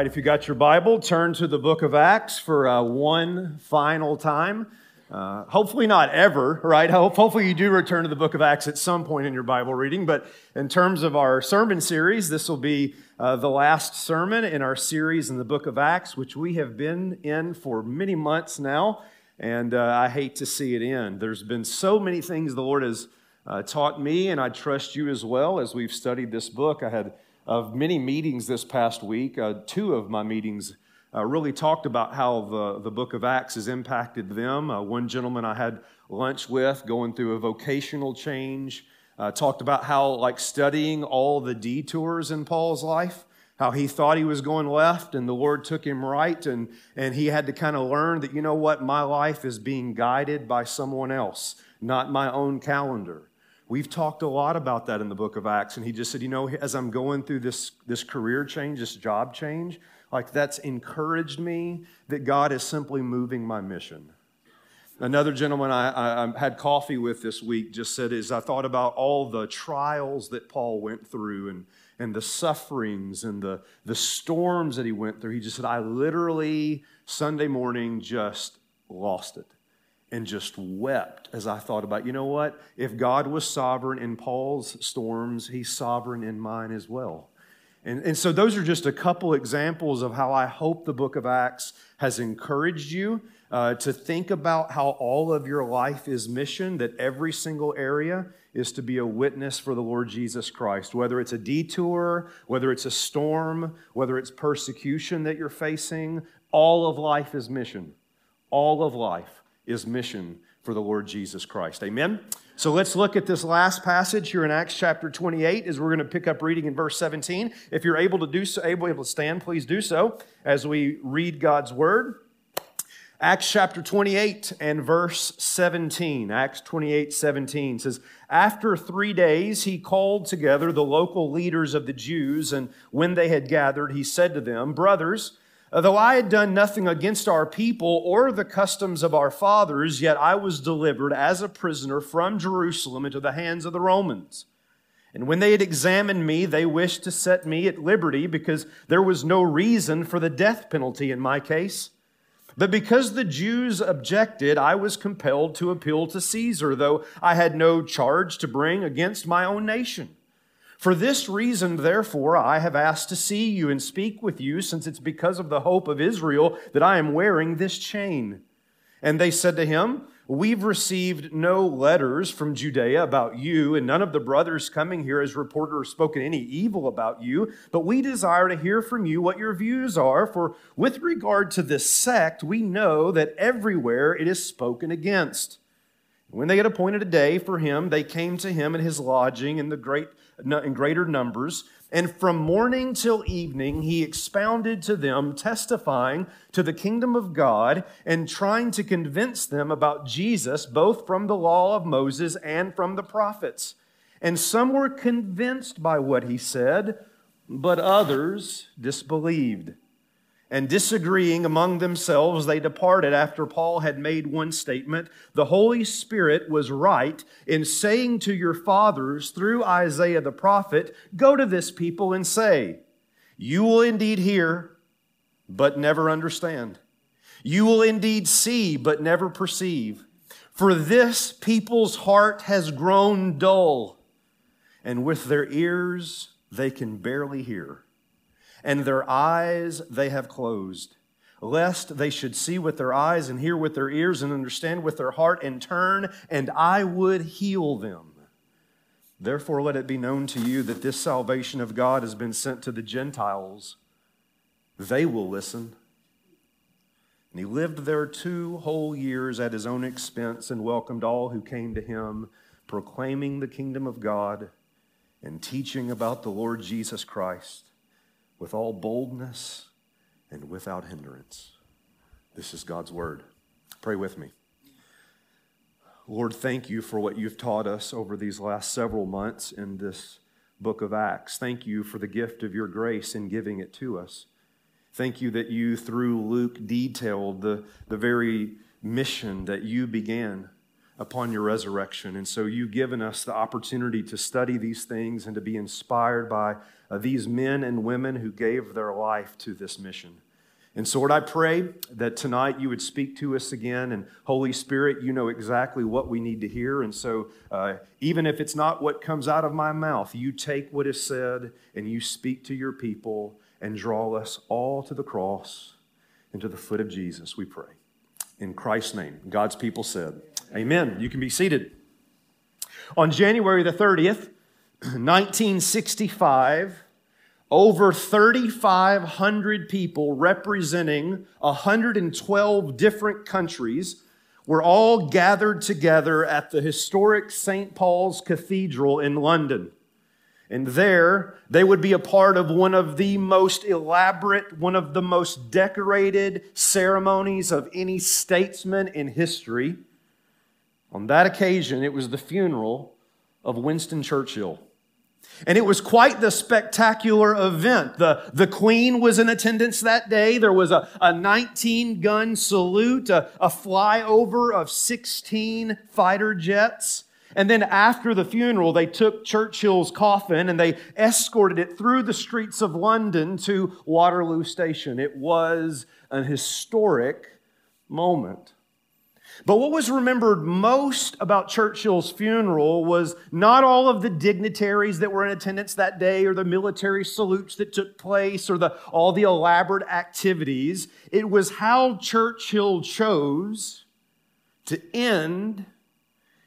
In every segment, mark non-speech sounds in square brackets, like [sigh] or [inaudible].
Right, if you got your Bible, turn to the book of Acts for uh, one final time. Uh, hopefully, not ever, right? Hopefully, you do return to the book of Acts at some point in your Bible reading. But in terms of our sermon series, this will be uh, the last sermon in our series in the book of Acts, which we have been in for many months now. And uh, I hate to see it end. There's been so many things the Lord has uh, taught me, and I trust you as well as we've studied this book. I had of many meetings this past week. Uh, two of my meetings uh, really talked about how the, the book of Acts has impacted them. Uh, one gentleman I had lunch with going through a vocational change uh, talked about how, like, studying all the detours in Paul's life. How he thought he was going left and the Lord took him right, and, and he had to kind of learn that, you know what, my life is being guided by someone else, not my own calendar. We've talked a lot about that in the book of Acts. And he just said, you know, as I'm going through this, this career change, this job change, like that's encouraged me that God is simply moving my mission. Another gentleman I, I, had coffee with this week just said, as I thought about all the trials that Paul went through and, and the sufferings and the, the storms that he went through, he just said, I literally, Sunday morning, just lost it and just wept as I thought about, you know what? If God was sovereign in Paul's storms, he's sovereign in mine as well. And, and so, those are just a couple examples of how I hope the book of Acts has encouraged you uh, to think about how all of your life is mission, that every single area is to be a witness for the Lord Jesus Christ. Whether it's a detour, whether it's a storm, whether it's persecution that you're facing, all of life is mission. All of life is mission for the Lord Jesus Christ. Amen? So let's look at this last passage here in Acts chapter 28 as we're going to pick up reading in verse 17. If you're able to do so, able, able to stand, please do so as we read God's word. Acts chapter 28 and verse 17. Acts 28, 17 says, After three days he called together the local leaders of the Jews, and when they had gathered, he said to them, Brothers, Though I had done nothing against our people or the customs of our fathers, yet I was delivered as a prisoner from Jerusalem into the hands of the Romans. And when they had examined me, they wished to set me at liberty because there was no reason for the death penalty in my case. But because the Jews objected, I was compelled to appeal to Caesar, though I had no charge to bring against my own nation. For this reason, therefore, I have asked to see you and speak with you, since it's because of the hope of Israel that I am wearing this chain. And they said to him, We've received no letters from Judea about you, and none of the brothers coming here as reporter have spoken any evil about you, but we desire to hear from you what your views are, for with regard to this sect, we know that everywhere it is spoken against. When they had appointed a day for him, they came to him in his lodging in the great in greater numbers. And from morning till evening, he expounded to them, testifying to the kingdom of God and trying to convince them about Jesus, both from the law of Moses and from the prophets. And some were convinced by what he said, but others disbelieved. And disagreeing among themselves, they departed after Paul had made one statement The Holy Spirit was right in saying to your fathers through Isaiah the prophet, Go to this people and say, You will indeed hear, but never understand. You will indeed see, but never perceive. For this people's heart has grown dull, and with their ears they can barely hear and their eyes they have closed, lest they should see with their eyes and hear with their ears and understand with their heart and turn, and I would heal them. Therefore, let it be known to you that this salvation of God has been sent to the Gentiles. They will listen. And he lived there two whole years at his own expense and welcomed all who came to him, proclaiming the kingdom of God and teaching about the Lord Jesus Christ with all boldness and without hindrance. This is God's word. Pray with me. Lord, thank you for what you've taught us over these last several months in this book of Acts. Thank you for the gift of your grace in giving it to us. Thank you that you, through Luke, detailed the, the very mission that you began upon your resurrection. And so you've given us the opportunity to study these things and to be inspired by uh, these men and women who gave their life to this mission. And so, Lord, I pray that tonight you would speak to us again. And Holy Spirit, you know exactly what we need to hear. And so, uh, even if it's not what comes out of my mouth, you take what is said and you speak to your people and draw us all to the cross and to the foot of Jesus, we pray. In Christ's name, God's people said, Amen. You can be seated. On January the 30th, 1965, over 3,500 people representing 112 different countries were all gathered together at the historic St. Paul's Cathedral in London. And there, they would be a part of one of the most elaborate, one of the most decorated ceremonies of any statesman in history. On that occasion, it was the funeral of Winston Churchill. And it was quite the spectacular event. The, the Queen was in attendance that day. There was a, a 19 gun salute, a, a flyover of 16 fighter jets. And then after the funeral, they took Churchill's coffin and they escorted it through the streets of London to Waterloo Station. It was an historic moment. But what was remembered most about Churchill's funeral was not all of the dignitaries that were in attendance that day or the military salutes that took place or the, all the elaborate activities. It was how Churchill chose to end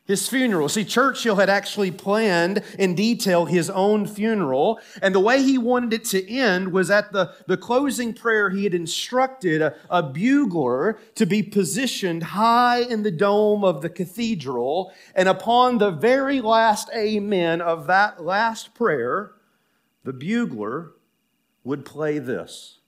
his funeral. See, Churchill had actually planned in detail his own funeral, and the way he wanted it to end was at the, the closing prayer, he had instructed a, a bugler to be positioned high in the dome of the cathedral, and upon the very last amen of that last prayer, the bugler would play this.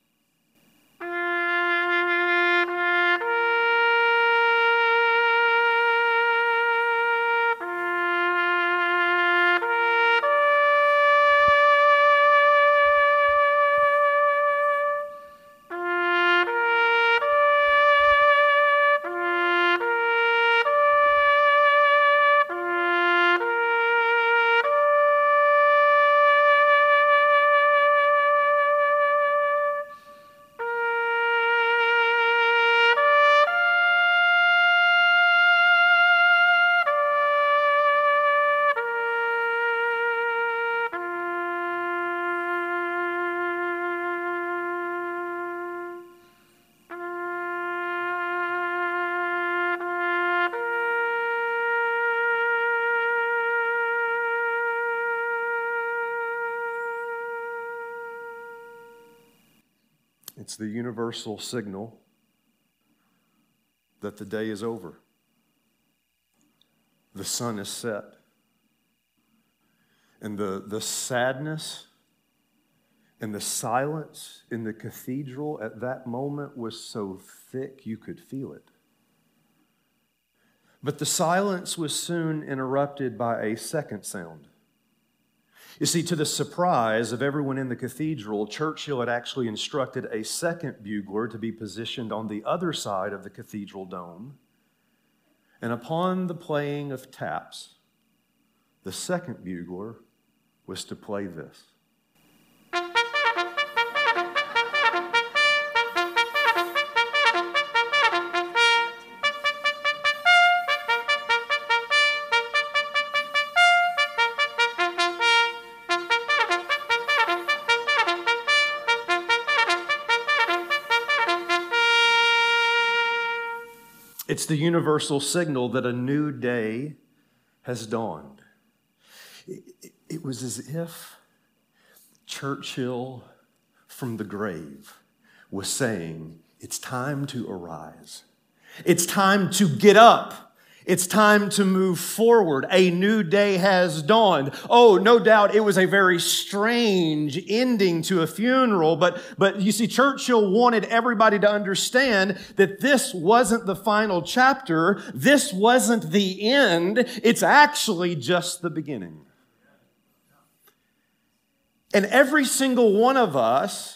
The universal signal that the day is over. The sun is set. And the, the sadness and the silence in the cathedral at that moment was so thick you could feel it. But the silence was soon interrupted by a second sound. You see, to the surprise of everyone in the cathedral, Churchill had actually instructed a second bugler to be positioned on the other side of the cathedral dome. And upon the playing of taps, the second bugler was to play this. It's the universal signal that a new day has dawned. It, was as if Churchill from the grave was saying, It's time to arise. It's time to get up. It's time to move forward. A new day has dawned. Oh, no doubt it was a very strange ending to a funeral, but, but you see, Churchill wanted everybody to understand that this wasn't the final chapter. This wasn't the end. It's actually just the beginning. And every single one of us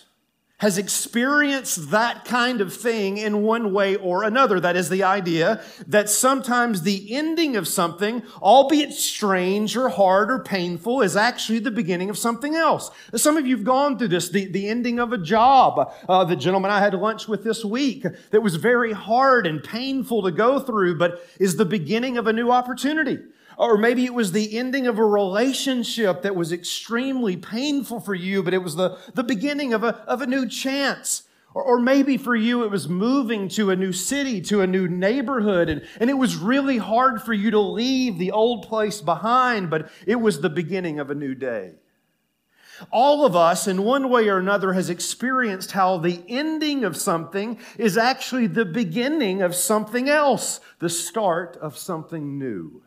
has experienced that kind of thing in one way or another. That is the idea that sometimes the ending of something, albeit strange or hard or painful, is actually the beginning of something else. Some of you have gone through this, the, the ending of a job. Uh, the gentleman I had lunch with this week that was very hard and painful to go through, but is the beginning of a new opportunity. Or maybe it was the ending of a relationship that was extremely painful for you, but it was the, the beginning of a, of a new chance. Or, or maybe for you, it was moving to a new city, to a new neighborhood, and, and it was really hard for you to leave the old place behind, but it was the beginning of a new day. All of us, in one way or another, has experienced how the ending of something is actually the beginning of something else, the start of something new.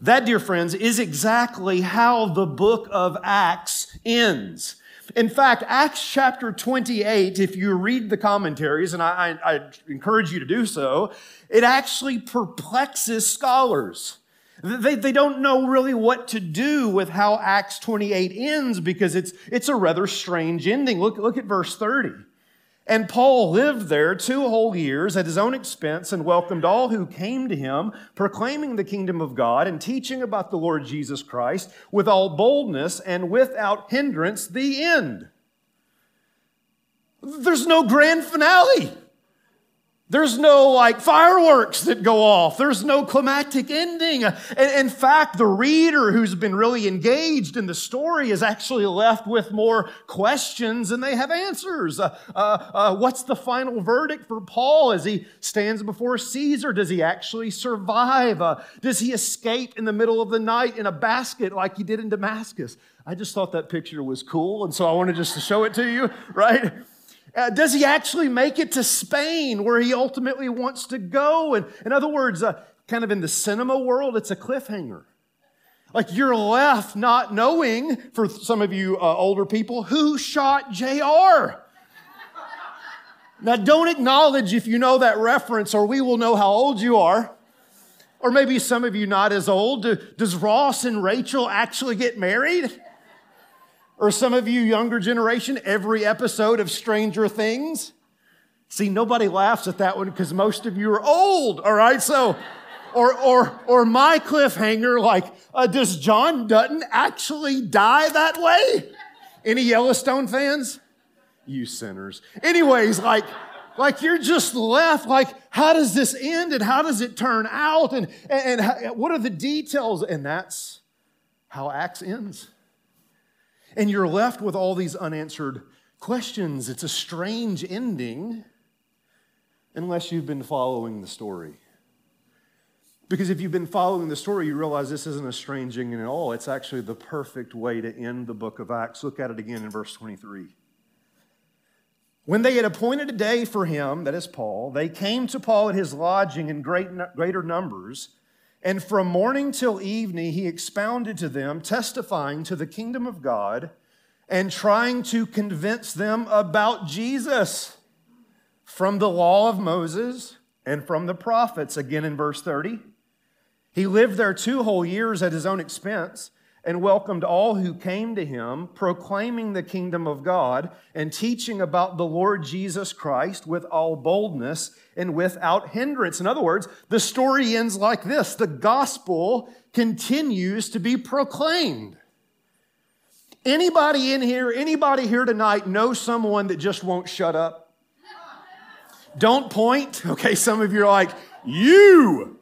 That, dear friends, is exactly how the book of Acts ends. In fact, Acts chapter 28, if you read the commentaries, and I, I, I, encourage you to do so, it actually perplexes scholars. They, they don't know really what to do with how Acts 28 ends because it's, it's a rather strange ending. Look, look at verse 30. And Paul lived there two whole years at his own expense and welcomed all who came to him, proclaiming the kingdom of God and teaching about the Lord Jesus Christ with all boldness and without hindrance. The end. There's no grand finale. There's no like fireworks that go off. There's no climactic ending. in fact, the reader who's been really engaged in the story is actually left with more questions than they have answers. Uh, uh, uh, what's the final verdict for Paul as he stands before Caesar? Does he actually survive? Uh, does he escape in the middle of the night in a basket like he did in Damascus? I just thought that picture was cool, and so I wanted just to show it to you, [laughs] right? Uh, does he actually make it to Spain where he ultimately wants to go? And in other words, uh, kind of in the cinema world, it's a cliffhanger. Like you're left not knowing, for some of you uh, older people, who shot JR. now, don't acknowledge if you know that reference, or we will know how old you are. Or maybe some of you not as old. Do, does Ross and Rachel actually get married? Or some of you younger generation, every episode of Stranger Things. See, nobody laughs at that one because most of you are old, all right? So, or, or, or my cliffhanger, like, uh, does John Dutton actually die that way? Any Yellowstone fans? You sinners. Anyways, like, like you're just left like, how does this end and how does it turn out? And, and, and what are the details? And that's how Acts ends. And you're left with all these unanswered questions. It's a strange ending unless you've been following the story. Because if you've been following the story, you realize this isn't a strange ending at all. It's actually the perfect way to end the book of Acts. Look at it again in verse 23. When they had appointed a day for him, that is Paul, they came to Paul at his lodging in great, greater numbers and from morning till evening, he expounded to them, testifying to the kingdom of God and trying to convince them about Jesus from the law of Moses and from the prophets, again in verse 30. He lived there two whole years at his own expense and welcomed all who came to him, proclaiming the kingdom of God and teaching about the Lord Jesus Christ with all boldness and without hindrance. In other words, the story ends like this the gospel continues to be proclaimed. Anybody in here, anybody here tonight know someone that just won't shut up? Don't point. [laughs] Okay, some of you are like, you.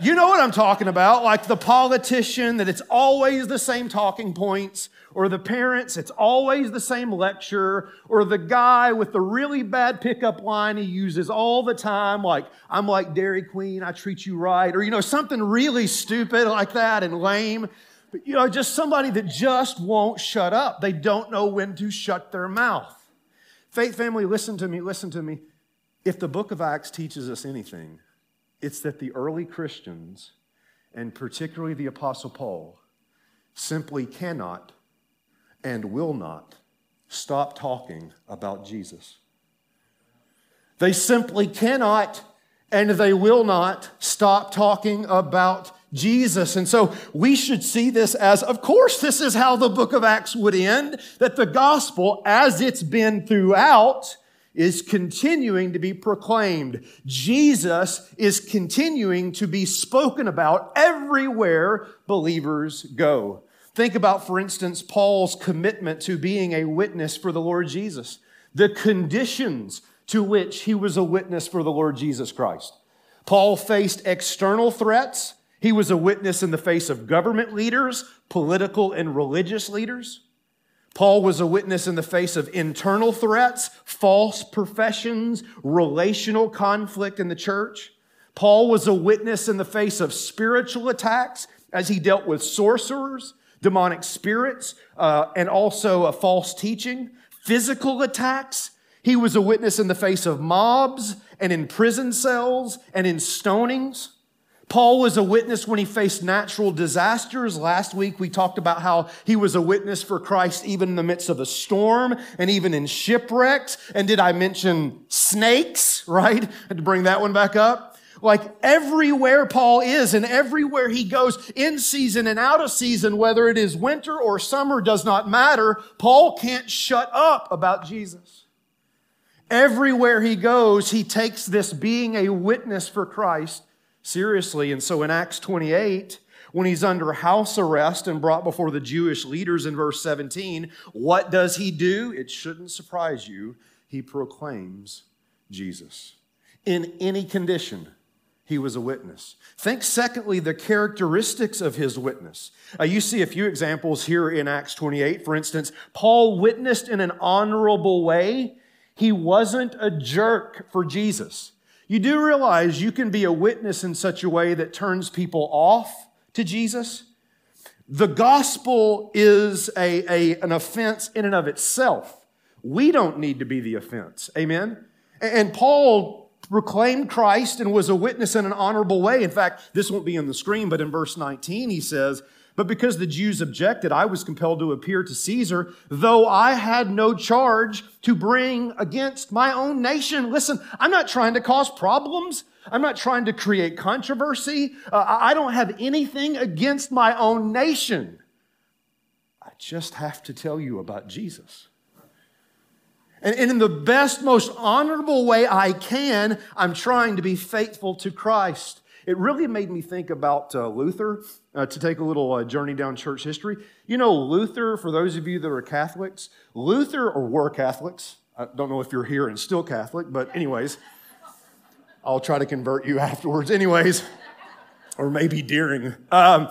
You know what I'm talking about, like the politician that it's always the same talking points, or the parents, it's always the same lecture, or the guy with the really bad pickup line he uses all the time, like, I'm like Dairy Queen, I treat you right, or, you know, something really stupid like that and lame. But, you know, just somebody that just won't shut up. They don't know when to shut their mouth. Faith family, listen to me, listen to me. If the book of Acts teaches us anything, it's that the early Christians, and particularly the Apostle Paul, simply cannot and will not stop talking about Jesus. They simply cannot and they will not stop talking about Jesus. And so we should see this as, of course, this is how the book of Acts would end, that the gospel, as it's been throughout, is continuing to be proclaimed. Jesus is continuing to be spoken about everywhere believers go. Think about, for instance, Paul's commitment to being a witness for the Lord Jesus, the conditions to which he was a witness for the Lord Jesus Christ. Paul faced external threats. He was a witness in the face of government leaders, political and religious leaders. Paul was a witness in the face of internal threats, false professions, relational conflict in the church. Paul was a witness in the face of spiritual attacks as he dealt with sorcerers, demonic spirits, uh, and also a false teaching, physical attacks. He was a witness in the face of mobs and in prison cells and in stonings. Paul was a witness when he faced natural disasters. Last week we talked about how he was a witness for Christ even in the midst of a storm and even in shipwrecks. And did I mention snakes, [laughs] right? I had to bring that one back up. Like everywhere Paul is and everywhere he goes, in season and out of season, whether it is winter or summer, does not matter. Paul can't shut up about Jesus. Everywhere he goes, he takes this being a witness for Christ seriously. And so in Acts 28, when he's under house arrest and brought before the Jewish leaders in verse 17, what does he do? It shouldn't surprise you. He proclaims Jesus. In any condition, he was a witness. Think, secondly, the characteristics of his witness. Uh, you see a few examples here in Acts 28. For instance, Paul witnessed in an honorable way. He wasn't a jerk for Jesus. You do realize you can be a witness in such a way that turns people off to Jesus? The gospel is a, a, an offense in and of itself. We don't need to be the offense. Amen? And Paul proclaimed Christ and was a witness in an honorable way. In fact, this won't be in the screen, but in verse 19, he says, but because the Jews objected, I was compelled to appear to Caesar, though I had no charge to bring against my own nation. Listen, I'm not trying to cause problems. I'm not trying to create controversy. Uh, I don't have anything against my own nation. I just have to tell you about Jesus. And, in the best, most honorable way I can, I'm trying to be faithful to Christ. It really made me think about uh, Luther uh, to take a little uh, journey down church history. You know, Luther, for those of you that are Catholics, Luther or were Catholics, I don't know if you're here and still Catholic, but, anyways, I'll try to convert you afterwards, anyways, or maybe during. Um,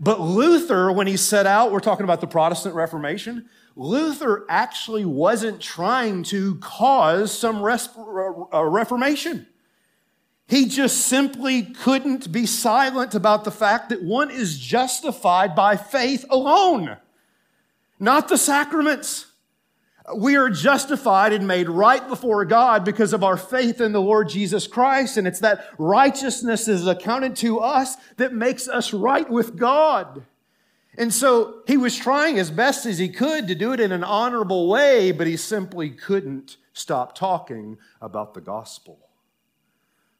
but Luther, when he set out, we're talking about the Protestant Reformation, Luther actually wasn't trying to cause some res- uh, reformation. He just simply couldn't be silent about the fact that one is justified by faith alone, not the sacraments. We are justified and made right before God because of our faith in the Lord Jesus Christ. And it's that righteousness is accounted to us that makes us right with God. And so he was trying as best as he could to do it in an honorable way, but he simply couldn't stop talking about the gospel.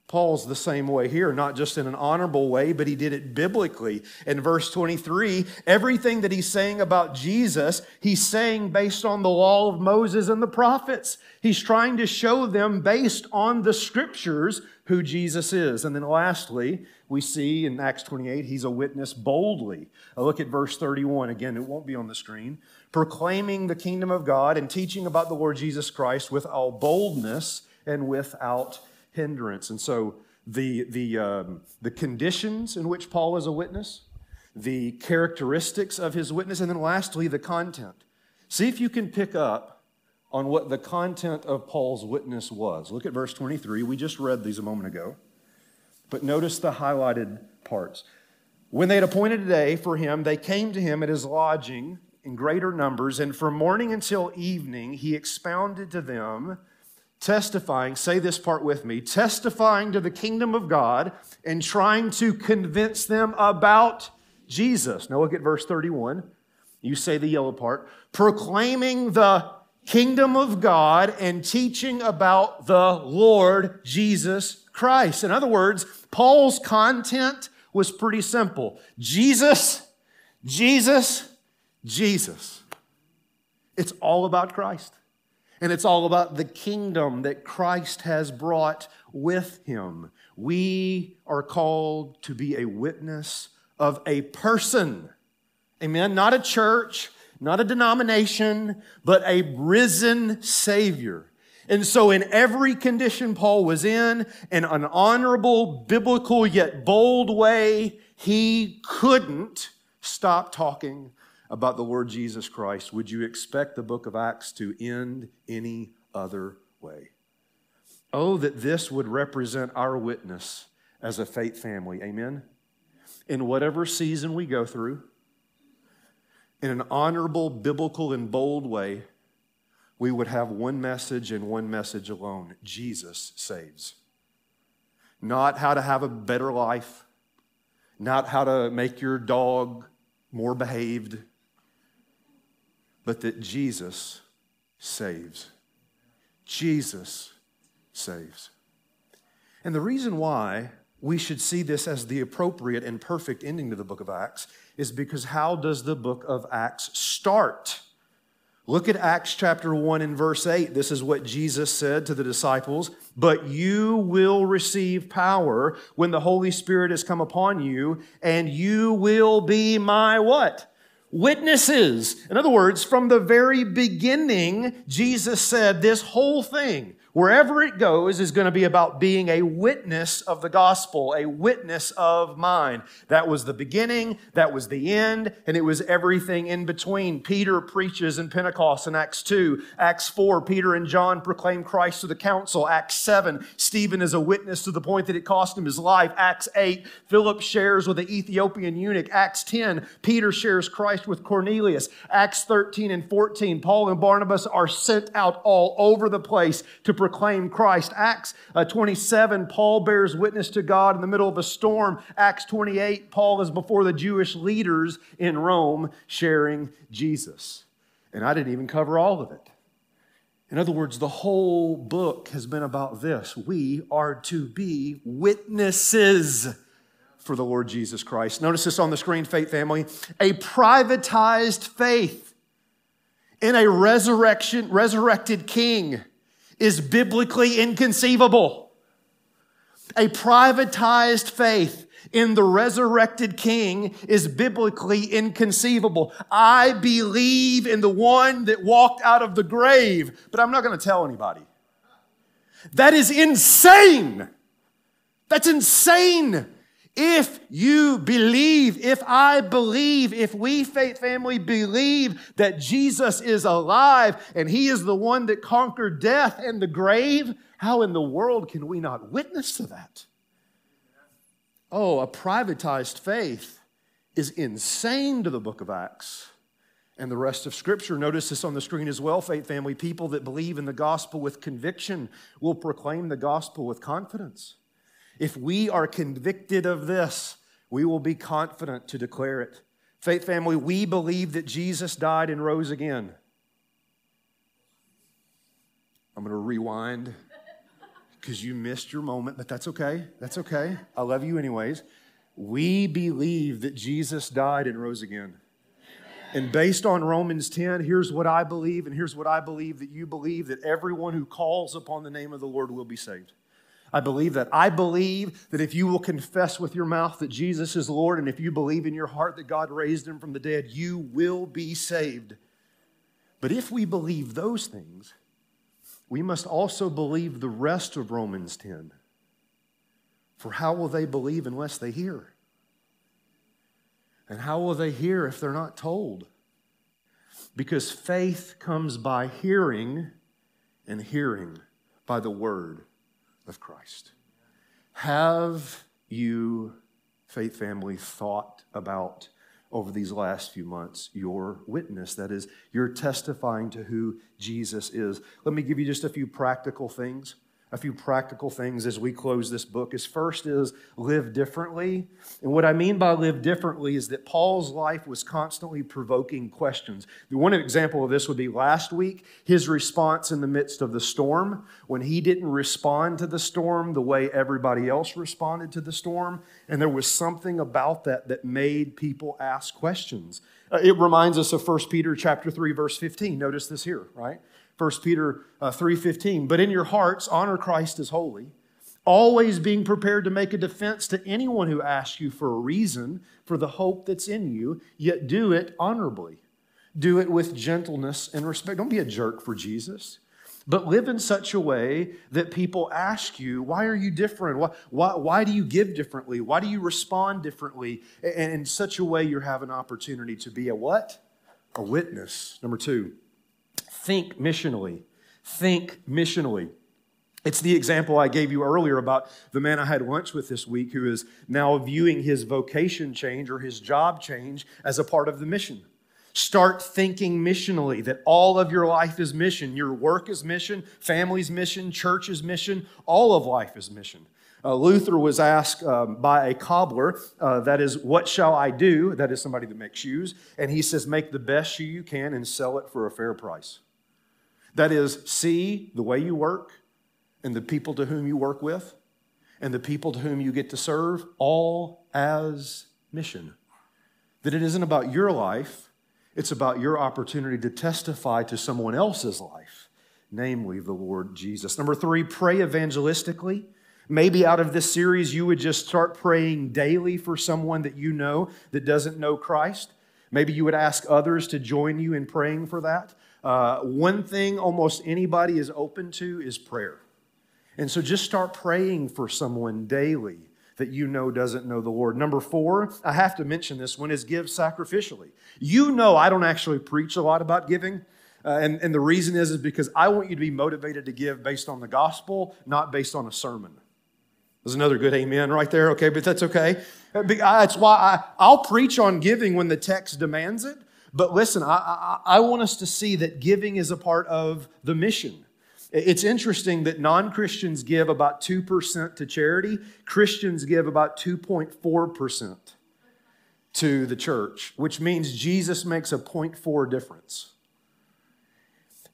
Paul's the same way here, not just in an honorable way, but he did it biblically. In verse 23, everything that he's saying about Jesus, he's saying based on the law of Moses and the prophets. He's trying to show them based on the scriptures who Jesus is. And then lastly, we see in Acts 28, he's a witness boldly. I look at verse 31 again, it won't be on the screen. Proclaiming the kingdom of God and teaching about the Lord Jesus Christ with all boldness and without hindrance. And so the, the, um, the conditions in which Paul is a witness, the characteristics of his witness, and then lastly, the content. See if you can pick up on what the content of Paul's witness was. Look at verse 23. We just read these a moment ago. But notice the highlighted parts. When they had appointed a day for him, they came to him at his lodging in greater numbers, and from morning until evening he expounded to them testifying, say this part with me, testifying to the kingdom of God and trying to convince them about Jesus. Now look at verse 31. You say the yellow part. Proclaiming the kingdom of God and teaching about the Lord Jesus Christ. In other words, Paul's content was pretty simple Jesus, Jesus, Jesus. It's all about Christ. And it's all about the kingdom that Christ has brought with him. We are called to be a witness of a person. Amen. Not a church, not a denomination, but a risen Savior. And so, in every condition Paul was in, in an honorable, biblical, yet bold way, he couldn't stop talking about the Lord Jesus Christ. Would you expect the book of Acts to end any other way? Oh, that this would represent our witness as a faith family. Amen. In whatever season we go through, in an honorable, biblical, and bold way, we would have one message and one message alone Jesus saves. Not how to have a better life, not how to make your dog more behaved, but that Jesus saves. Jesus saves. And the reason why we should see this as the appropriate and perfect ending to the book of Acts is because how does the book of Acts start? Look at Acts chapter 1 and verse 8. This is what Jesus said to the disciples But you will receive power when the Holy Spirit has come upon you, and you will be my what? Witnesses. In other words, from the very beginning, Jesus said this whole thing wherever it goes is going to be about being a witness of the gospel, a witness of mine. That was the beginning, that was the end, and it was everything in between. Peter preaches in Pentecost in Acts 2. Acts 4, Peter and John proclaim Christ to the council. Acts 7, Stephen is a witness to the point that it cost him his life. Acts 8, Philip shares with the Ethiopian eunuch. Acts 10, Peter shares Christ with Cornelius. Acts 13 and 14, Paul and Barnabas are sent out all over the place to proclaim proclaim Christ. Acts uh, 27, Paul bears witness to God in the middle of a storm. Acts 28, Paul is before the Jewish leaders in Rome sharing Jesus. And I didn't even cover all of it. In other words, the whole book has been about this. We are to be witnesses for the Lord Jesus Christ. Notice this on the screen, faith family. A privatized faith in a resurrection, resurrected king is biblically inconceivable. A privatized faith in the resurrected king is biblically inconceivable. I believe in the one that walked out of the grave, but I'm not going to tell anybody. That is insane. That's insane. If you believe, if I believe, if we, faith family, believe that Jesus is alive and he is the one that conquered death and the grave, how in the world can we not witness to that? Oh, a privatized faith is insane to the book of Acts and the rest of Scripture. Notice this on the screen as well, faith family. People that believe in the gospel with conviction will proclaim the gospel with confidence. If we are convicted of this, we will be confident to declare it. Faith family, we believe that Jesus died and rose again. I'm going to rewind because you missed your moment, but that's okay. That's okay. I love you anyways. We believe that Jesus died and rose again. And based on Romans 10, here's what I believe, and here's what I believe that you believe that everyone who calls upon the name of the Lord will be saved. I believe that. I believe that if you will confess with your mouth that Jesus is Lord and if you believe in your heart that God raised him from the dead, you will be saved. But if we believe those things, we must also believe the rest of Romans 10. For how will they believe unless they hear? And how will they hear if they're not told? Because faith comes by hearing, and hearing by the word of Christ. Have you, faith family, thought about over these last few months your witness? That is, you're testifying to who Jesus is. Let me give you just a few practical things. A few practical things as we close this book is first is live differently. And what i mean by live differently is that paul's life was constantly provoking questions. The one example of this would be last week his response in the midst of the storm. When he didn't respond to the storm the way everybody else responded to the storm and there was something about that that made people ask questions. Uh, it reminds us of 1 peter chapter 3 verse 15 notice this here right 1 Peter uh, 3:15. But in your hearts honor Christ as holy, always being prepared to make a defense to anyone who asks you for a reason for the hope that's in you, yet do it honorably. Do it with gentleness and respect. Don't be a jerk for Jesus but live in such a way that people ask you, why are you different? Why, why, why, do you give differently? Why do you respond differently? And in such a way, you have an opportunity to be a what? A witness. Number two, Think missionally. Think missionally. It's the example I gave you earlier about the man I had lunch with this week who is now viewing his vocation change or his job change as a part of the mission. Start thinking missionally that all of your life is mission. Your work is mission, family's mission, church is mission, all of life is mission. Uh, Luther was asked um, by a cobbler, uh, that is, what shall I do? That is somebody that makes shoes. And he says, make the best shoe you can and sell it for a fair price. That is, see the way you work and the people to whom you work with and the people to whom you get to serve all as mission. That it isn't about your life, it's about your opportunity to testify to someone else's life, namely the Lord Jesus. Number three, pray evangelistically. Maybe out of this series, you would just start praying daily for someone that you know that doesn't know Christ. Maybe you would ask others to join you in praying for that. Uh, one thing almost anybody is open to is prayer. And so just start praying for someone daily that you know doesn't know the Lord. Number four, I have to mention this one is give sacrificially. You know, I don't actually preach a lot about giving. Uh, and, and the reason is, is because I want you to be motivated to give based on the gospel, not based on a sermon. There's another good amen right there, okay, but that's okay. Uh, that's why I, I'll preach on giving when the text demands it, but listen, I, I, I want us to see that giving is a part of the mission. It's interesting that non Christians give about 2% to charity, Christians give about 2.4% to the church, which means Jesus makes a 0.4 difference.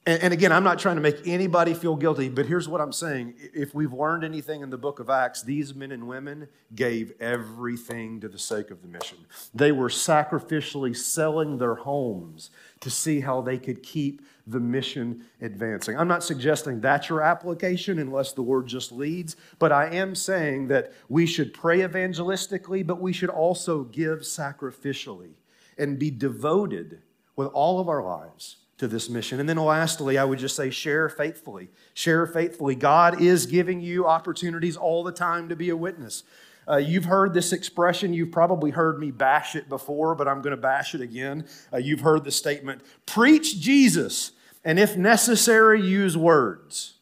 And, and, again, I'm not trying to make anybody feel guilty, but here's what I'm saying. If we've learned anything in the book of Acts, these men and women gave everything to the sake of the mission. They were sacrificially selling their homes to see how they could keep the mission advancing. I'm not suggesting that's your application unless the word just leads, but I am saying that we should pray evangelistically, but we should also give sacrificially and be devoted with all of our lives to this mission. And then lastly, I would just say share faithfully. Share faithfully. God is giving you opportunities all the time to be a witness. Uh, you've heard this expression. You've probably heard me bash it before, but I'm going to bash it again. Uh, you've heard the statement preach Jesus, and if necessary, use words.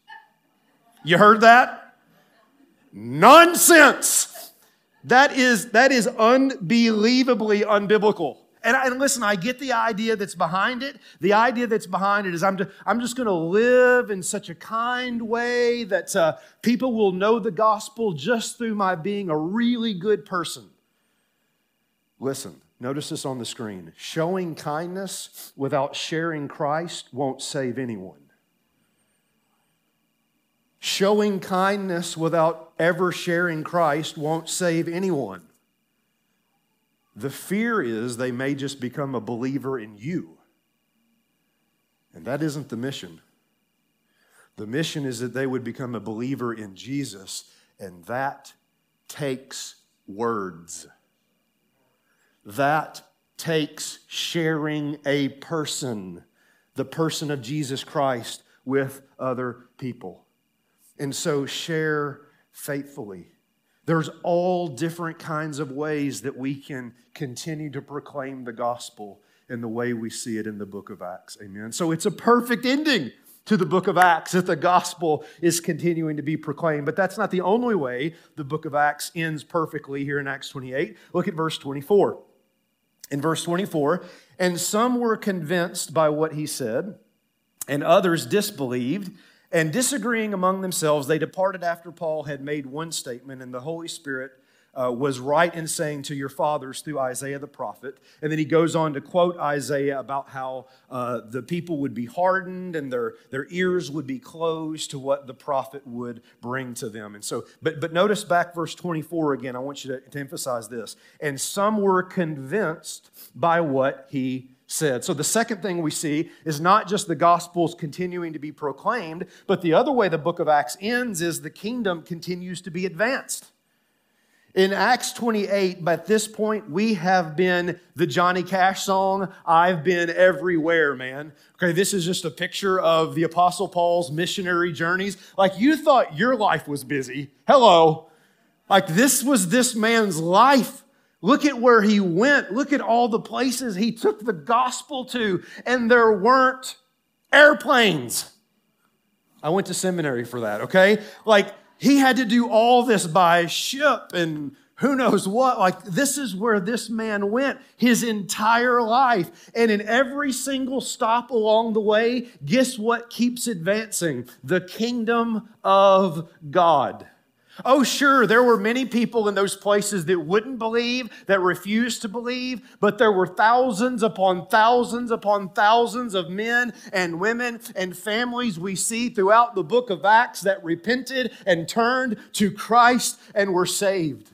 You heard that? Nonsense. That is, that is unbelievably unbiblical. And, and listen, I get the idea that's behind it. The idea that's behind it is I'm, just, I'm just going to live in such a kind way that uh, people will know the gospel just through my being a really good person. Listen, notice this on the screen. Showing kindness without sharing Christ won't save anyone. Showing kindness without ever sharing Christ won't save anyone. The fear is they may just become a believer in you. And that isn't the mission. The mission is that they would become a believer in Jesus, and that takes words. That takes sharing a person, the person of Jesus Christ, with other people. And so share faithfully. There's all different kinds of ways that we can continue to proclaim the gospel in the way we see it in the book of Acts. Amen. So it's a perfect ending to the book of Acts that the gospel is continuing to be proclaimed. But that's not the only way the book of Acts ends perfectly here in Acts 28. Look at verse 24. In verse 24, and some were convinced by what he said, and others disbelieved And disagreeing among themselves, they departed after Paul had made one statement, and the Holy Spirit uh, was right in saying to your fathers through Isaiah the prophet. And then he goes on to quote Isaiah about how uh, the people would be hardened and their, their ears would be closed to what the prophet would bring to them. And so, but, but notice back verse 24 again. I want you to, to emphasize this. And some were convinced by what he said. So the second thing we see is not just the gospels continuing to be proclaimed, but the other way the book of Acts ends is the kingdom continues to be advanced. In Acts 28, by this point, we have been the Johnny Cash song, I've been everywhere, man. Okay, this is just a picture of the Apostle Paul's missionary journeys. Like you thought your life was busy. Hello. Like this was this man's life. Look at where he went. Look at all the places he took the gospel to, and there weren't airplanes. I went to seminary for that, okay? Like, he had to do all this by ship and who knows what. Like, this is where this man went his entire life. And in every single stop along the way, guess what keeps advancing? The kingdom of God. Oh, sure, there were many people in those places that wouldn't believe, that refused to believe, but there were thousands upon thousands upon thousands of men and women and families we see throughout the book of Acts that repented and turned to Christ and were saved.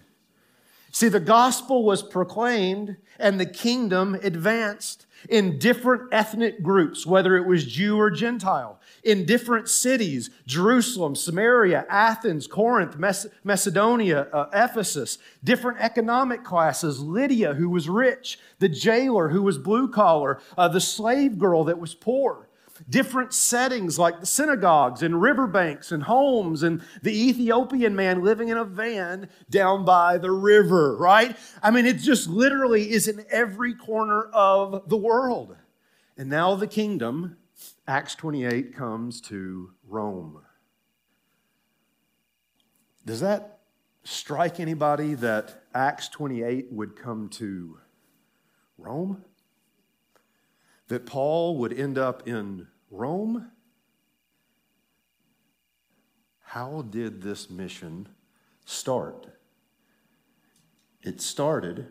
See, the gospel was proclaimed and the kingdom advanced in different ethnic groups, whether it was Jew or Gentile in different cities Jerusalem, Samaria, Athens, Corinth, Macedonia, uh, Ephesus, different economic classes Lydia, who was rich, the jailer, who was blue collar, uh, the slave girl that was poor. Different settings like the synagogues and riverbanks and homes, and the Ethiopian man living in a van down by the river, right? I mean, it just literally is in every corner of the world. And now the kingdom Acts 28 comes to Rome. Does that strike anybody that Acts 28 would come to Rome? That Paul would end up in Rome? How did this mission start? It started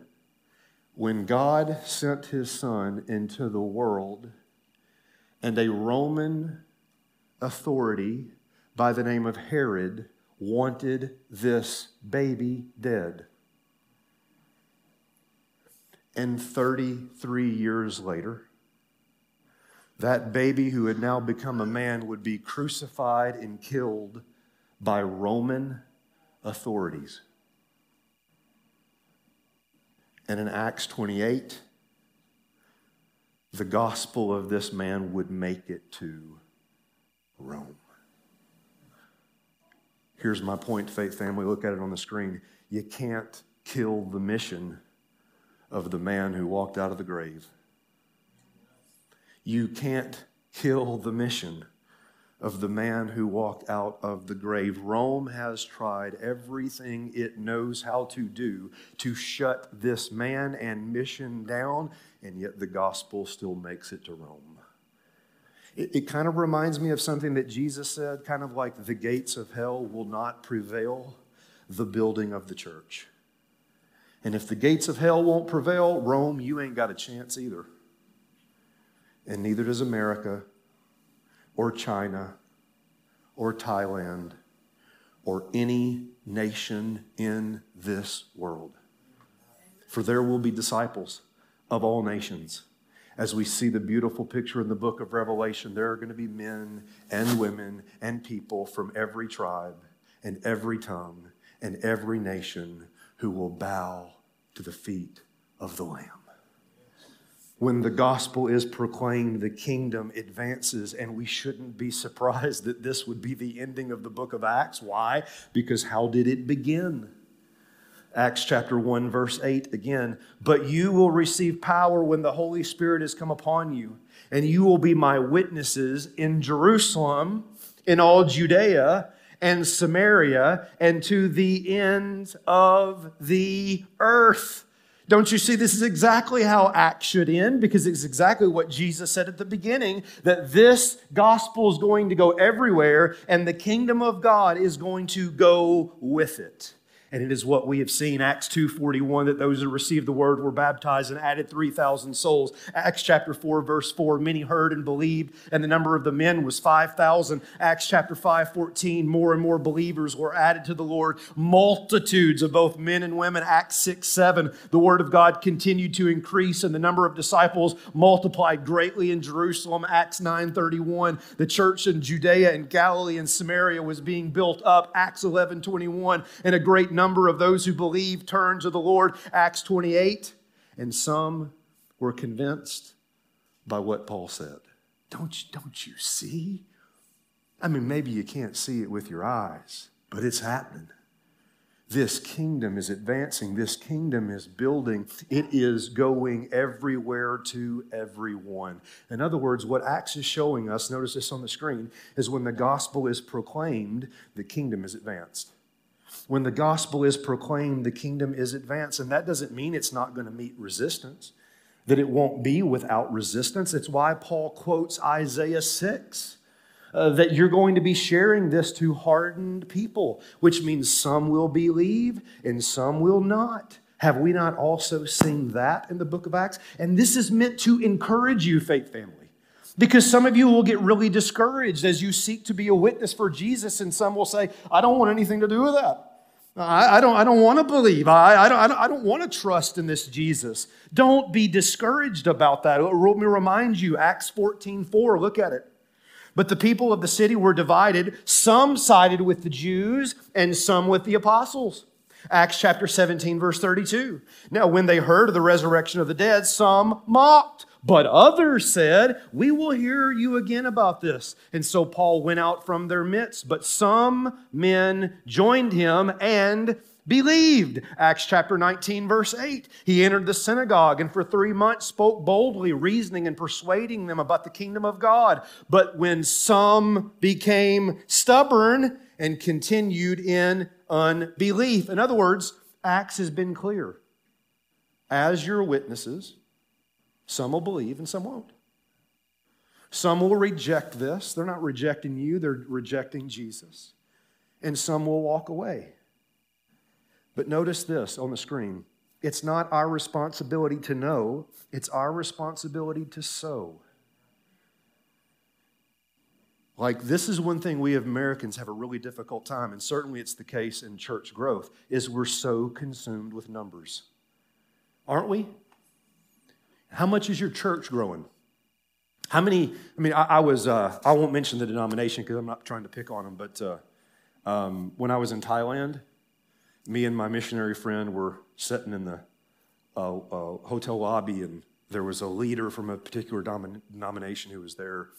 when God sent his son into the world and a Roman authority by the name of Herod wanted this baby dead. And 33 years later, that baby who had now become a man would be crucified and killed by Roman authorities. And in Acts 28, the gospel of this man would make it to Rome. Here's my point, faith family. Look at it on the screen. You can't kill the mission of the man who walked out of the grave. You can't kill the mission of the man who walked out of the grave. Rome has tried everything it knows how to do to shut this man and mission down, and yet the gospel still makes it to Rome. It, it kind of reminds me of something that Jesus said, kind of like the gates of hell will not prevail the building of the church. And if the gates of hell won't prevail, Rome, you ain't got a chance either. And neither does America or China or Thailand or any nation in this world. For there will be disciples of all nations. As we see the beautiful picture in the book of Revelation, there are going to be men and women and people from every tribe and every tongue and every nation who will bow to the feet of the Lamb when the gospel is proclaimed, the kingdom advances, and we shouldn't be surprised that this would be the ending of the book of Acts. Why? Because how did it begin? Acts chapter 1, verse 8 again. But you will receive power when the Holy Spirit has come upon you, and you will be my witnesses in Jerusalem, in all Judea and Samaria, and to the end of the earth. Don't you see? This is exactly how Acts should end because it's exactly what Jesus said at the beginning that this gospel is going to go everywhere and the kingdom of God is going to go with it. And it is what we have seen, Acts 2.41, that those who received the word were baptized and added 3,000 souls. Acts chapter 4, verse 4, many heard and believed, and the number of the men was 5,000. Acts chapter 5, 14, more and more believers were added to the Lord. Multitudes of both men and women. Acts 6, 7, the word of God continued to increase, and the number of disciples multiplied greatly in Jerusalem. Acts 9, 31, the church in Judea and Galilee and Samaria was being built up. Acts 11, 21, and a great number of those who believed turned to the Lord, Acts 28, and some were convinced by what Paul said. Don't you, don't you see? I mean, maybe you can't see it with your eyes, but it's happening. This kingdom is advancing. This kingdom is building. It is going everywhere to everyone. In other words, what Acts is showing us, notice this on the screen, is when the gospel is proclaimed, the kingdom is advanced. When the gospel is proclaimed, the kingdom is advanced. And that doesn't mean it's not going to meet resistance, that it won't be without resistance. It's why Paul quotes Isaiah 6. Uh, that you're going to be sharing this to hardened people, which means some will believe and some will not. Have we not also seen that in the book of Acts? And this is meant to encourage you, faith family. Because some of you will get really discouraged as you seek to be a witness for Jesus, and some will say, I don't want anything to do with that. I, I don't, I don't want to believe. I, I, don't, I, don't, I don't want to trust in this Jesus. Don't be discouraged about that. Let me remind you, Acts 14 4, look at it. But the people of the city were divided. Some sided with the Jews and some with the apostles. Acts chapter 17, verse 32. Now, when they heard of the resurrection of the dead, some mocked. But others said, We will hear you again about this. And so Paul went out from their midst. But some men joined him and believed. Acts chapter 19, verse 8. He entered the synagogue and for three months spoke boldly, reasoning and persuading them about the kingdom of God. But when some became stubborn and continued in unbelief, in other words, Acts has been clear. As your witnesses, some will believe and some won't. Some will reject this. They're not rejecting you, they're rejecting Jesus. And some will walk away. But notice this on the screen it's not our responsibility to know, it's our responsibility to sow. Like, this is one thing we Americans have a really difficult time, and certainly it's the case in church growth, is we're so consumed with numbers. Aren't we? How much is your church growing? How many? I mean, I, I was, uh, I won't mention the denomination because I'm not trying to pick on them, but uh, um, when I was in Thailand, me and my missionary friend were sitting in the uh, uh hotel lobby, and there was a leader from a particular denomination who was there.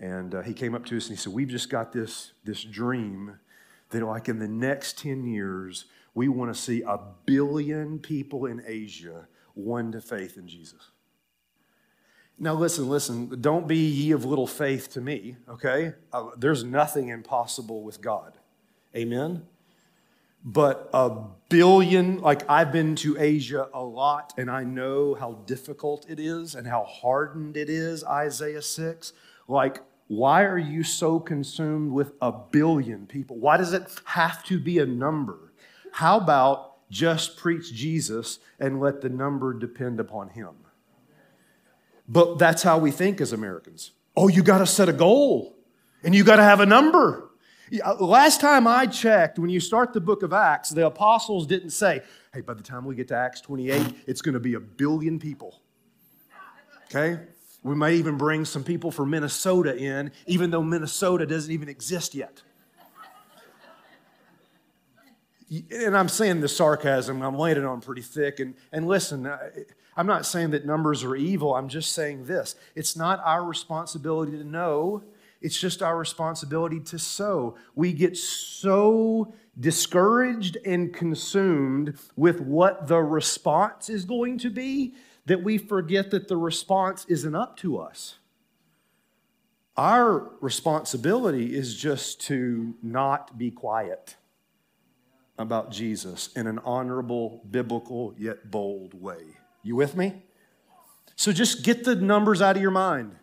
And uh, he came up to us and he said, We've just got this, this dream that, like, in the next 10 years, we want to see a billion people in Asia won to faith in Jesus. Now, listen, listen, don't be ye of little faith to me, okay? Uh, there's nothing impossible with God. Amen? But a billion, like I've been to Asia a lot and I know how difficult it is and how hardened it is, Isaiah 6. Like, why are you so consumed with a billion people? Why does it have to be a number? How about just preach Jesus and let the number depend upon him? But that's how we think as Americans. Oh, you got to set a goal and you got to have a number. Uh, last time I checked, when you start the book of Acts, the apostles didn't say, hey, by the time we get to Acts 28, it's going to be a billion people. Okay? We may even bring some people from Minnesota in, even though Minnesota doesn't even exist yet. And I'm saying the sarcasm, I'm laying it on pretty thick. And, and listen, I'm not saying that numbers are evil. I'm just saying this it's not our responsibility to know, it's just our responsibility to sow. We get so discouraged and consumed with what the response is going to be that we forget that the response isn't up to us. Our responsibility is just to not be quiet about Jesus in an honorable, biblical, yet bold way. You with me? So just get the numbers out of your mind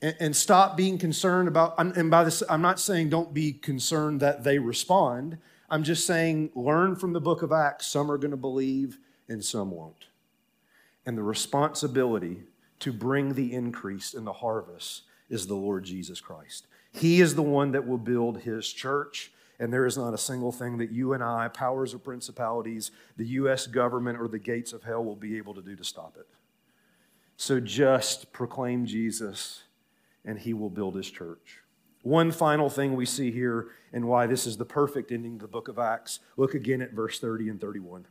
and, and stop being concerned about, and by this, I'm not saying don't be concerned that they respond. I'm just saying learn from the book of Acts. Some are going to believe and some won't. And the responsibility to bring the increase in the harvest is the Lord Jesus Christ. He is the one that will build his church. And there is not a single thing that you and I, powers or principalities, the U.S. government, or the gates of hell will be able to do to stop it. So just proclaim Jesus, and he will build his church. One final thing we see here, and why this is the perfect ending to the book of Acts. Look again at verse 30 and 31.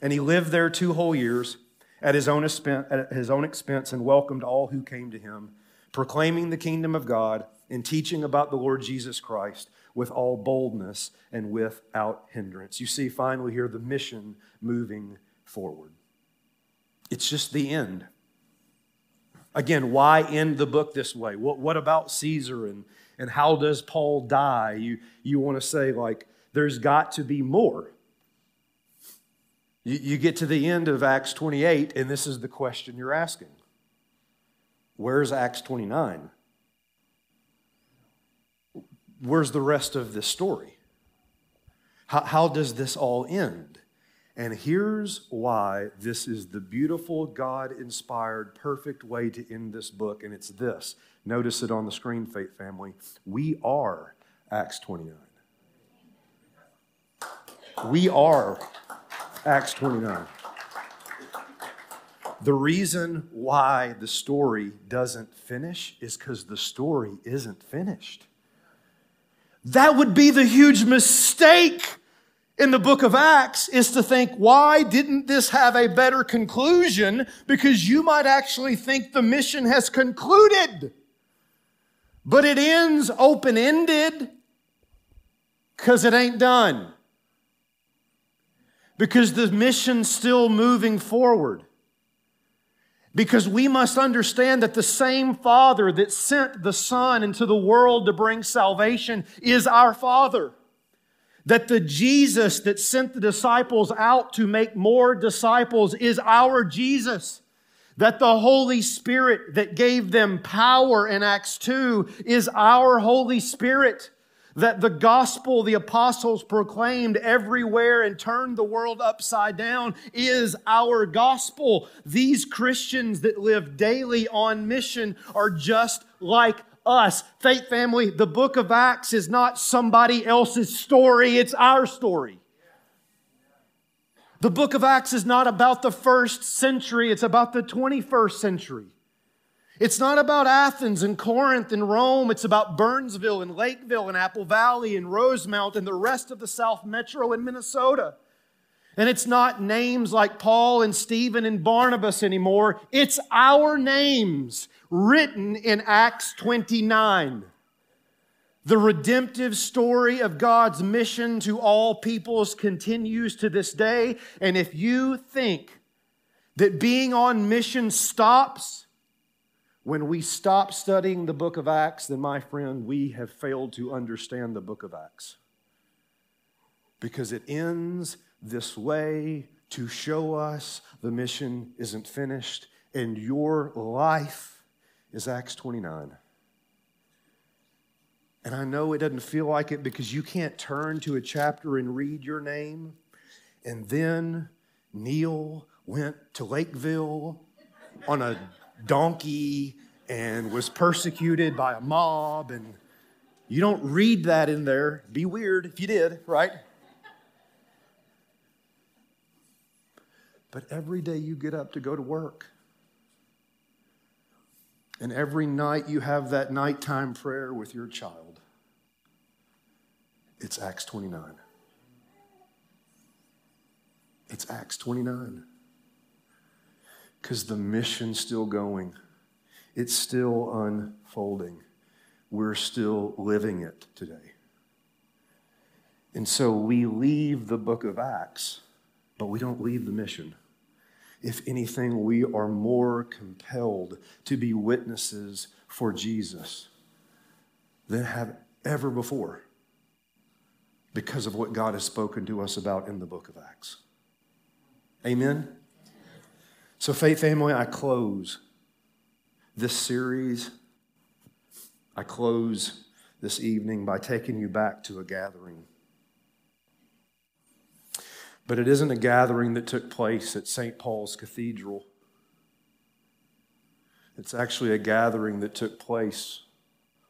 And he lived there two whole years at his own expense, at his own expense and welcomed all who came to him, proclaiming the kingdom of God and teaching about the Lord Jesus Christ with all boldness and without hindrance. You see, finally, here the mission moving forward. It's just the end. Again, why end the book this way? What, what about Caesar and, and how does Paul die? You, you want to say, like, there's got to be more. You, you get to the end of Acts 28, and this is the question you're asking Where's Acts 29? Where's the rest of this story? How, how does this all end? And here's why this is the beautiful, God inspired, perfect way to end this book. And it's this notice it on the screen, Faith Family. We are Acts 29. We are Acts 29. The reason why the story doesn't finish is because the story isn't finished. That would be the huge mistake in the book of Acts is to think, why didn't this have a better conclusion? Because you might actually think the mission has concluded. But it ends open ended because it ain't done. Because the mission's still moving forward. Because we must understand that the same Father that sent the Son into the world to bring salvation is our Father. That the Jesus that sent the disciples out to make more disciples is our Jesus. That the Holy Spirit that gave them power in Acts 2 is our Holy Spirit that the gospel the apostles proclaimed everywhere and turned the world upside down is our gospel. These Christians that live daily on mission are just like us. Faith family, the book of Acts is not somebody else's story, it's our story. The book of Acts is not about the first century, it's about the 21st century. It's not about Athens and Corinth and Rome. It's about Burnsville and Lakeville and Apple Valley and Rosemount and the rest of the South Metro in Minnesota. And it's not names like Paul and Stephen and Barnabas anymore. It's our names written in Acts 29. The redemptive story of God's mission to all peoples continues to this day. And if you think that being on mission stops, when we stop studying the book of Acts, then, my friend, we have failed to understand the book of Acts. Because it ends this way to show us the mission isn't finished and your life is Acts 29. And I know it doesn't feel like it because you can't turn to a chapter and read your name. And then Neil went to Lakeville on a donkey and was persecuted by a mob. And you don't read that in there. Be weird if you did, right? But every day you get up to go to work. And every night you have that nighttime prayer with your child. It's Acts 29. It's Acts 29 because the mission's still going. It's still unfolding. We're still living it today. And so we leave the book of Acts, but we don't leave the mission. If anything, we are more compelled to be witnesses for Jesus than have ever before because of what God has spoken to us about in the book of Acts. Amen? So, Faith Family, I close this series. I close this evening by taking you back to a gathering. But it isn't a gathering that took place at St. Paul's Cathedral. It's actually a gathering that took place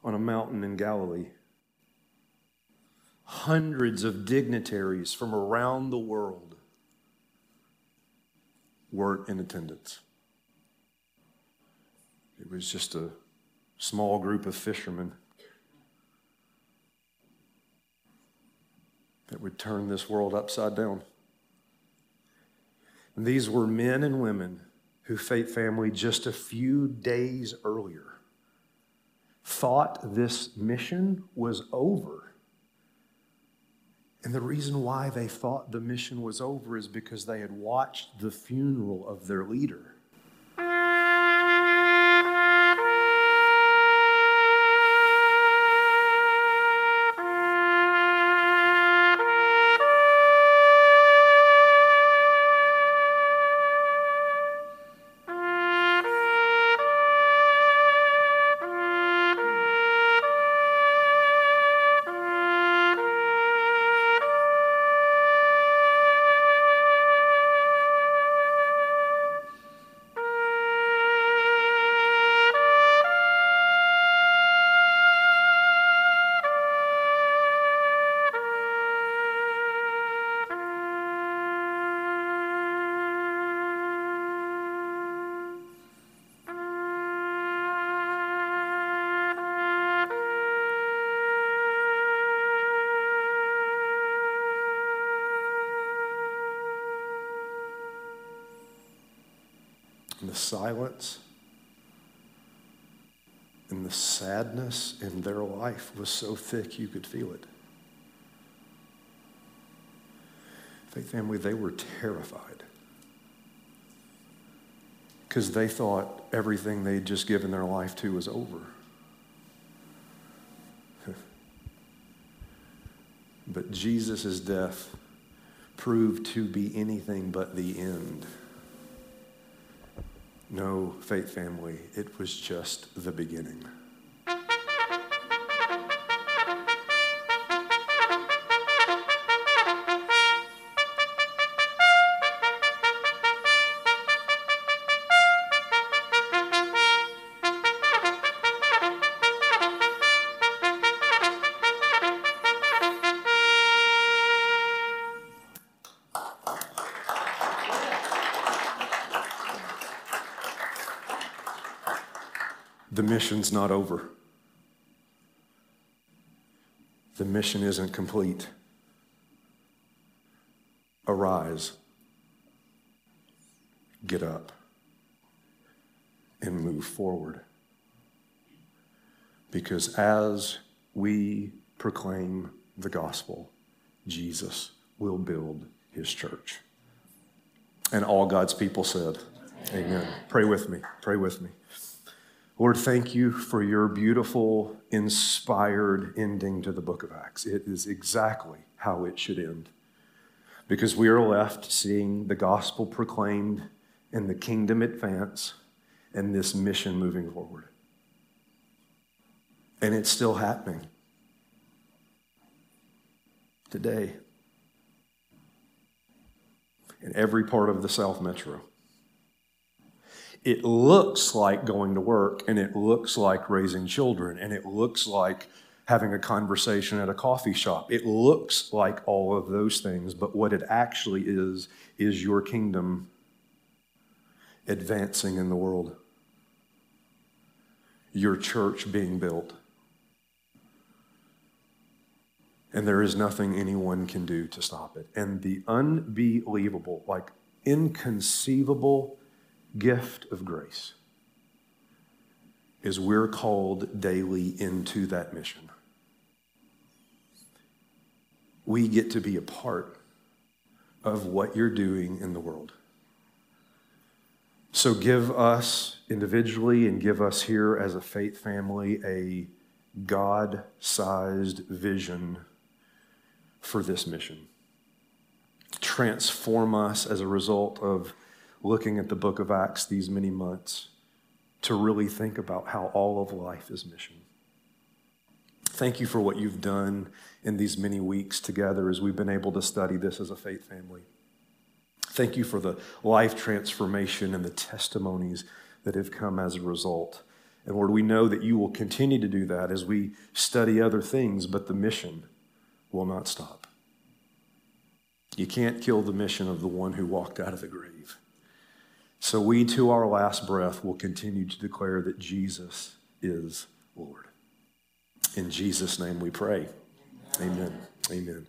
on a mountain in Galilee. Hundreds of dignitaries from around the world weren't in attendance. It was just a small group of fishermen that would turn this world upside down. And these were men and women who Faith Family just a few days earlier thought this mission was over. And the reason why they thought the mission was over is because they had watched the funeral of their leader. Sadness in their life was so thick you could feel it. Faith family, they were terrified because they thought everything they'd just given their life to was over. [laughs] but Jesus' death proved to be anything but the end. No, faith family, it was just the beginning. The mission's not over. The mission isn't complete. Arise, get up, and move forward. Because as we proclaim the gospel, Jesus will build his church. And all God's people said, Amen. Amen. Pray with me. Pray with me. Lord, thank you for your beautiful, inspired ending to the book of Acts. It is exactly how it should end. Because we are left seeing the gospel proclaimed and the kingdom advance and this mission moving forward. And it's still happening today in every part of the South Metro it looks like going to work and it looks like raising children and it looks like having a conversation at a coffee shop. It looks like all of those things, but what it actually is, is your kingdom advancing in the world, your church being built. And there is nothing anyone can do to stop it. And the unbelievable, like inconceivable gift of grace is we're called daily into that mission. We get to be a part of what you're doing in the world. So give us individually and give us here as a faith family a God sized vision for this mission. Transform us as a result of looking at the book of Acts these many months to really think about how all of life is mission. Thank you for what you've done in these many weeks together as we've been able to study this as a faith family. Thank you for the life transformation and the testimonies that have come as a result. And Lord, we know that you will continue to do that as we study other things, but the mission will not stop. You can't kill the mission of the one who walked out of the grave. So we, to our last breath, will continue to declare that Jesus is Lord. In Jesus' name we pray. Amen. Amen.